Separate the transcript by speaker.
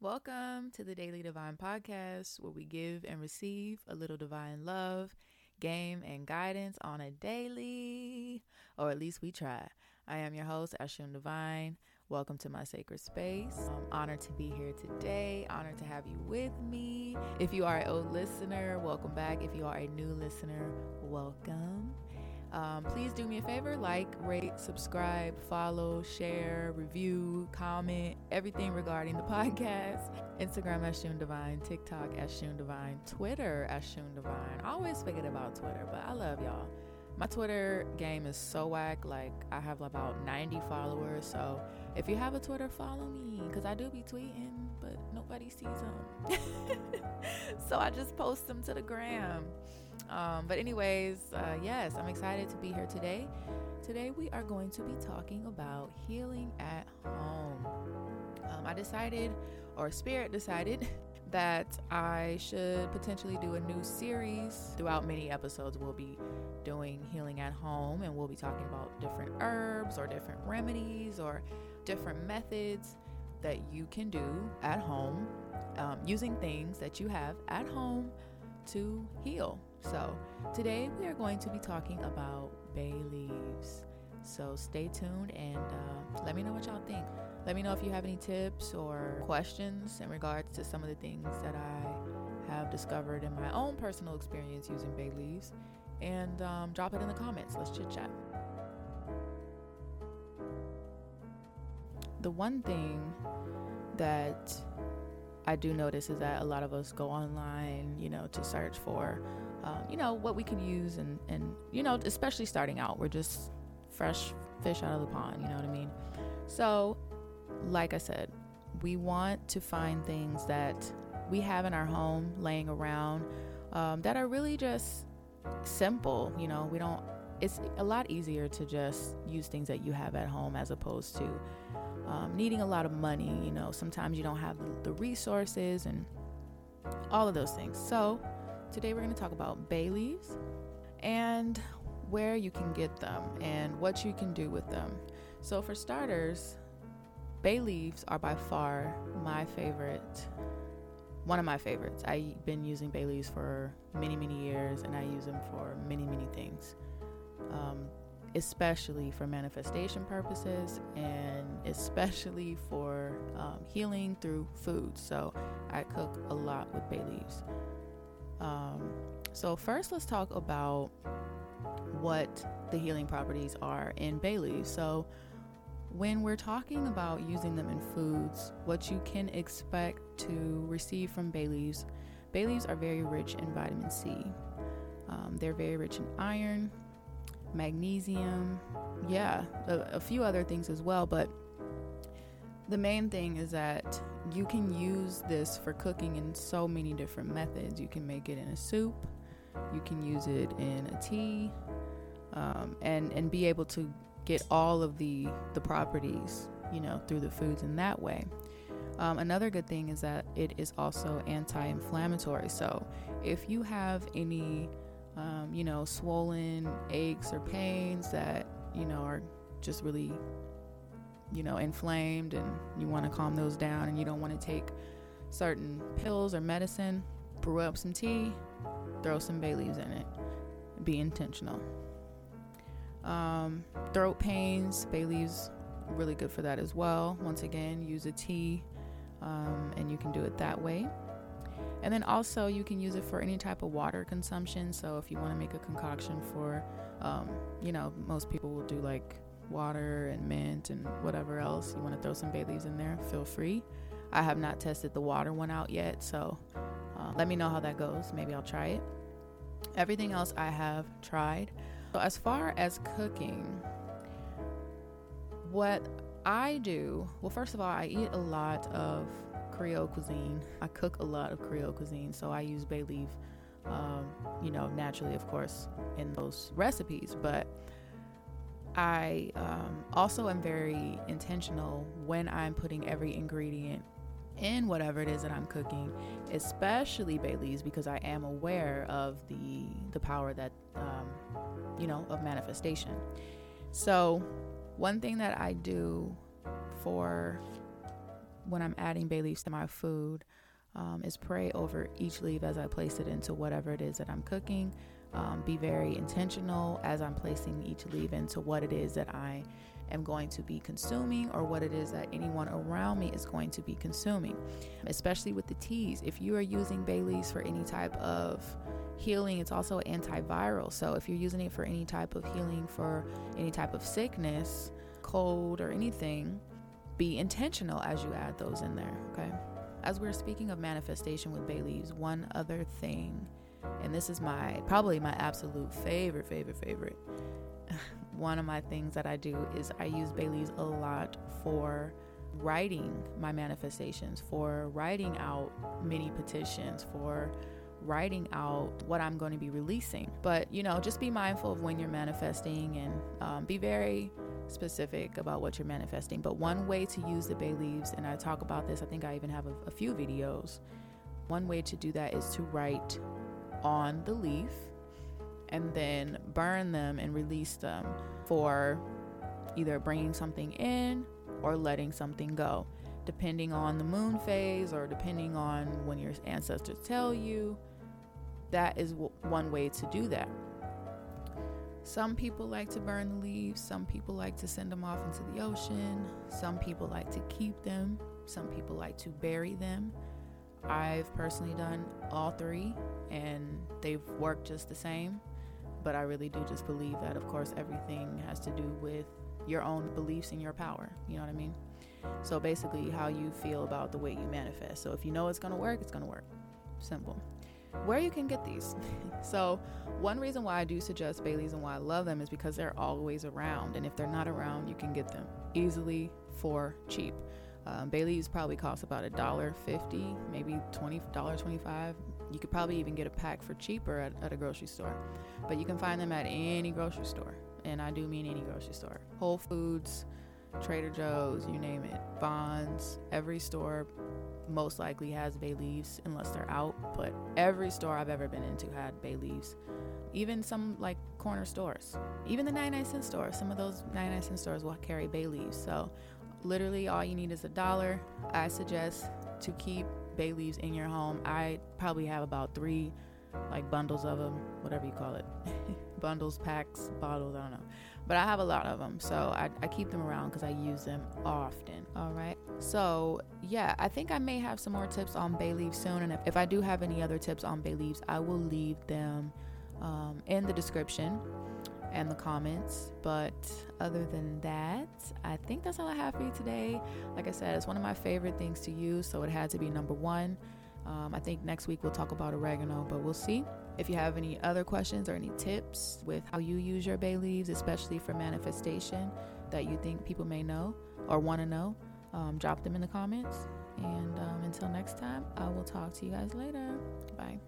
Speaker 1: Welcome to the Daily Divine Podcast, where we give and receive a little divine love, game, and guidance on a daily, or at least we try. I am your host, Ashun Divine. Welcome to my sacred space. I'm honored to be here today. Honored to have you with me. If you are an old listener, welcome back. If you are a new listener, welcome. Um, please do me a favor like, rate, subscribe, follow, share, review, comment, everything regarding the podcast. Instagram as Shun Divine, TikTok as Shun Divine, Twitter as Shun Divine. I always forget about Twitter, but I love y'all. My Twitter game is so whack. Like, I have about 90 followers. So, if you have a Twitter, follow me because I do be tweeting, but nobody sees them. so, I just post them to the gram. Um, but, anyways, uh, yes, I'm excited to be here today. Today, we are going to be talking about healing at home. Um, I decided, or Spirit decided, that I should potentially do a new series. Throughout many episodes, we'll be doing healing at home and we'll be talking about different herbs or different remedies or different methods that you can do at home um, using things that you have at home to heal. So, today we are going to be talking about bay leaves. So, stay tuned and uh, let me know what y'all think. Let me know if you have any tips or questions in regards to some of the things that I have discovered in my own personal experience using bay leaves. And um, drop it in the comments. Let's chit chat. The one thing that I do notice is that a lot of us go online, you know, to search for, um, you know, what we can use, and and you know, especially starting out, we're just fresh fish out of the pond. You know what I mean? So, like I said, we want to find things that we have in our home, laying around, um, that are really just simple. You know, we don't. It's a lot easier to just use things that you have at home as opposed to um, needing a lot of money. You know, sometimes you don't have the, the resources and all of those things. So, today we're going to talk about bay leaves and where you can get them and what you can do with them. So, for starters, bay leaves are by far my favorite. One of my favorites. I've been using bay leaves for many, many years, and I use them for many, many things. Um, especially for manifestation purposes and especially for um, healing through food. So I cook a lot with bay leaves. Um, so, first, let's talk about what the healing properties are in bay leaves. So, when we're talking about using them in foods, what you can expect to receive from bay leaves, bay leaves are very rich in vitamin C. Um, they're very rich in iron, magnesium, yeah, a, a few other things as well. But the main thing is that you can use this for cooking in so many different methods. You can make it in a soup, you can use it in a tea, um, and and be able to get all of the the properties, you know, through the foods in that way. Um, another good thing is that it is also anti-inflammatory. So if you have any um, you know, swollen aches or pains that, you know, are just really, you know, inflamed and you want to calm those down and you don't want to take certain pills or medicine, brew up some tea, throw some bay leaves in it. Be intentional. Um, throat pains, bay leaves, really good for that as well. Once again, use a tea um, and you can do it that way. And then also, you can use it for any type of water consumption. So, if you want to make a concoction for, um, you know, most people will do like water and mint and whatever else. You want to throw some bay leaves in there, feel free. I have not tested the water one out yet. So, uh, let me know how that goes. Maybe I'll try it. Everything else I have tried. So, as far as cooking, what I do, well, first of all, I eat a lot of Creole cuisine. I cook a lot of Creole cuisine, so I use bay leaf, um, you know, naturally, of course, in those recipes. But I um, also am very intentional when I'm putting every ingredient in whatever it is that I'm cooking, especially bay leaves, because I am aware of the the power that um, you know of manifestation. So, one thing that I do for when I'm adding bay leaves to my food um, is pray over each leaf as I place it into whatever it is that I'm cooking. Um, be very intentional as I'm placing each leaf into what it is that I am going to be consuming or what it is that anyone around me is going to be consuming, especially with the teas. If you are using bay leaves for any type of healing, it's also antiviral. So if you're using it for any type of healing for any type of sickness, cold, or anything, be intentional as you add those in there, okay? As we're speaking of manifestation with bay leaves, one other thing, and this is my probably my absolute favorite, favorite, favorite. one of my things that I do is I use bay leaves a lot for writing my manifestations, for writing out mini petitions, for writing out what I'm going to be releasing. But, you know, just be mindful of when you're manifesting and um, be very specific about what you're manifesting. But one way to use the bay leaves, and I talk about this, I think I even have a, a few videos. One way to do that is to write on the leaf and then burn them and release them for either bringing something in or letting something go, depending on the moon phase or depending on when your ancestors tell you. That is w- one way to do that. Some people like to burn the leaves, some people like to send them off into the ocean, some people like to keep them, some people like to bury them. I've personally done all three and they've worked just the same. But I really do just believe that, of course, everything has to do with your own beliefs and your power. You know what I mean? So basically, how you feel about the way you manifest. So if you know it's going to work, it's going to work. Simple where you can get these. so, one reason why I do suggest bay leaves and why I love them is because they're always around. And if they're not around, you can get them easily for cheap. Um, bay leaves probably cost about a dollar fifty, maybe twenty dollar twenty five. You could probably even get a pack for cheaper at, at a grocery store, but you can find them at any grocery store, and I do mean any grocery store. Whole Foods, Trader Joe's, you name it. Vons, every store most likely has bay leaves unless they're out. But every store I've ever been into had bay leaves. Even some like corner stores, even the 99 cent stores, some of those 99 cent stores will carry bay leaves. So literally all you need is a dollar. I suggest to keep bay leaves in your home. I probably have about three like bundles of them, whatever you call it. bundles, packs, bottles, I don't know. But I have a lot of them, so I, I keep them around because I use them often. All right. So, yeah, I think I may have some more tips on bay leaves soon. And if, if I do have any other tips on bay leaves, I will leave them um, in the description and the comments. But other than that, I think that's all I have for you today. Like I said, it's one of my favorite things to use, so it had to be number one. Um, I think next week we'll talk about oregano, but we'll see. If you have any other questions or any tips with how you use your bay leaves, especially for manifestation, that you think people may know or want to know, um, drop them in the comments. And um, until next time, I will talk to you guys later. Bye.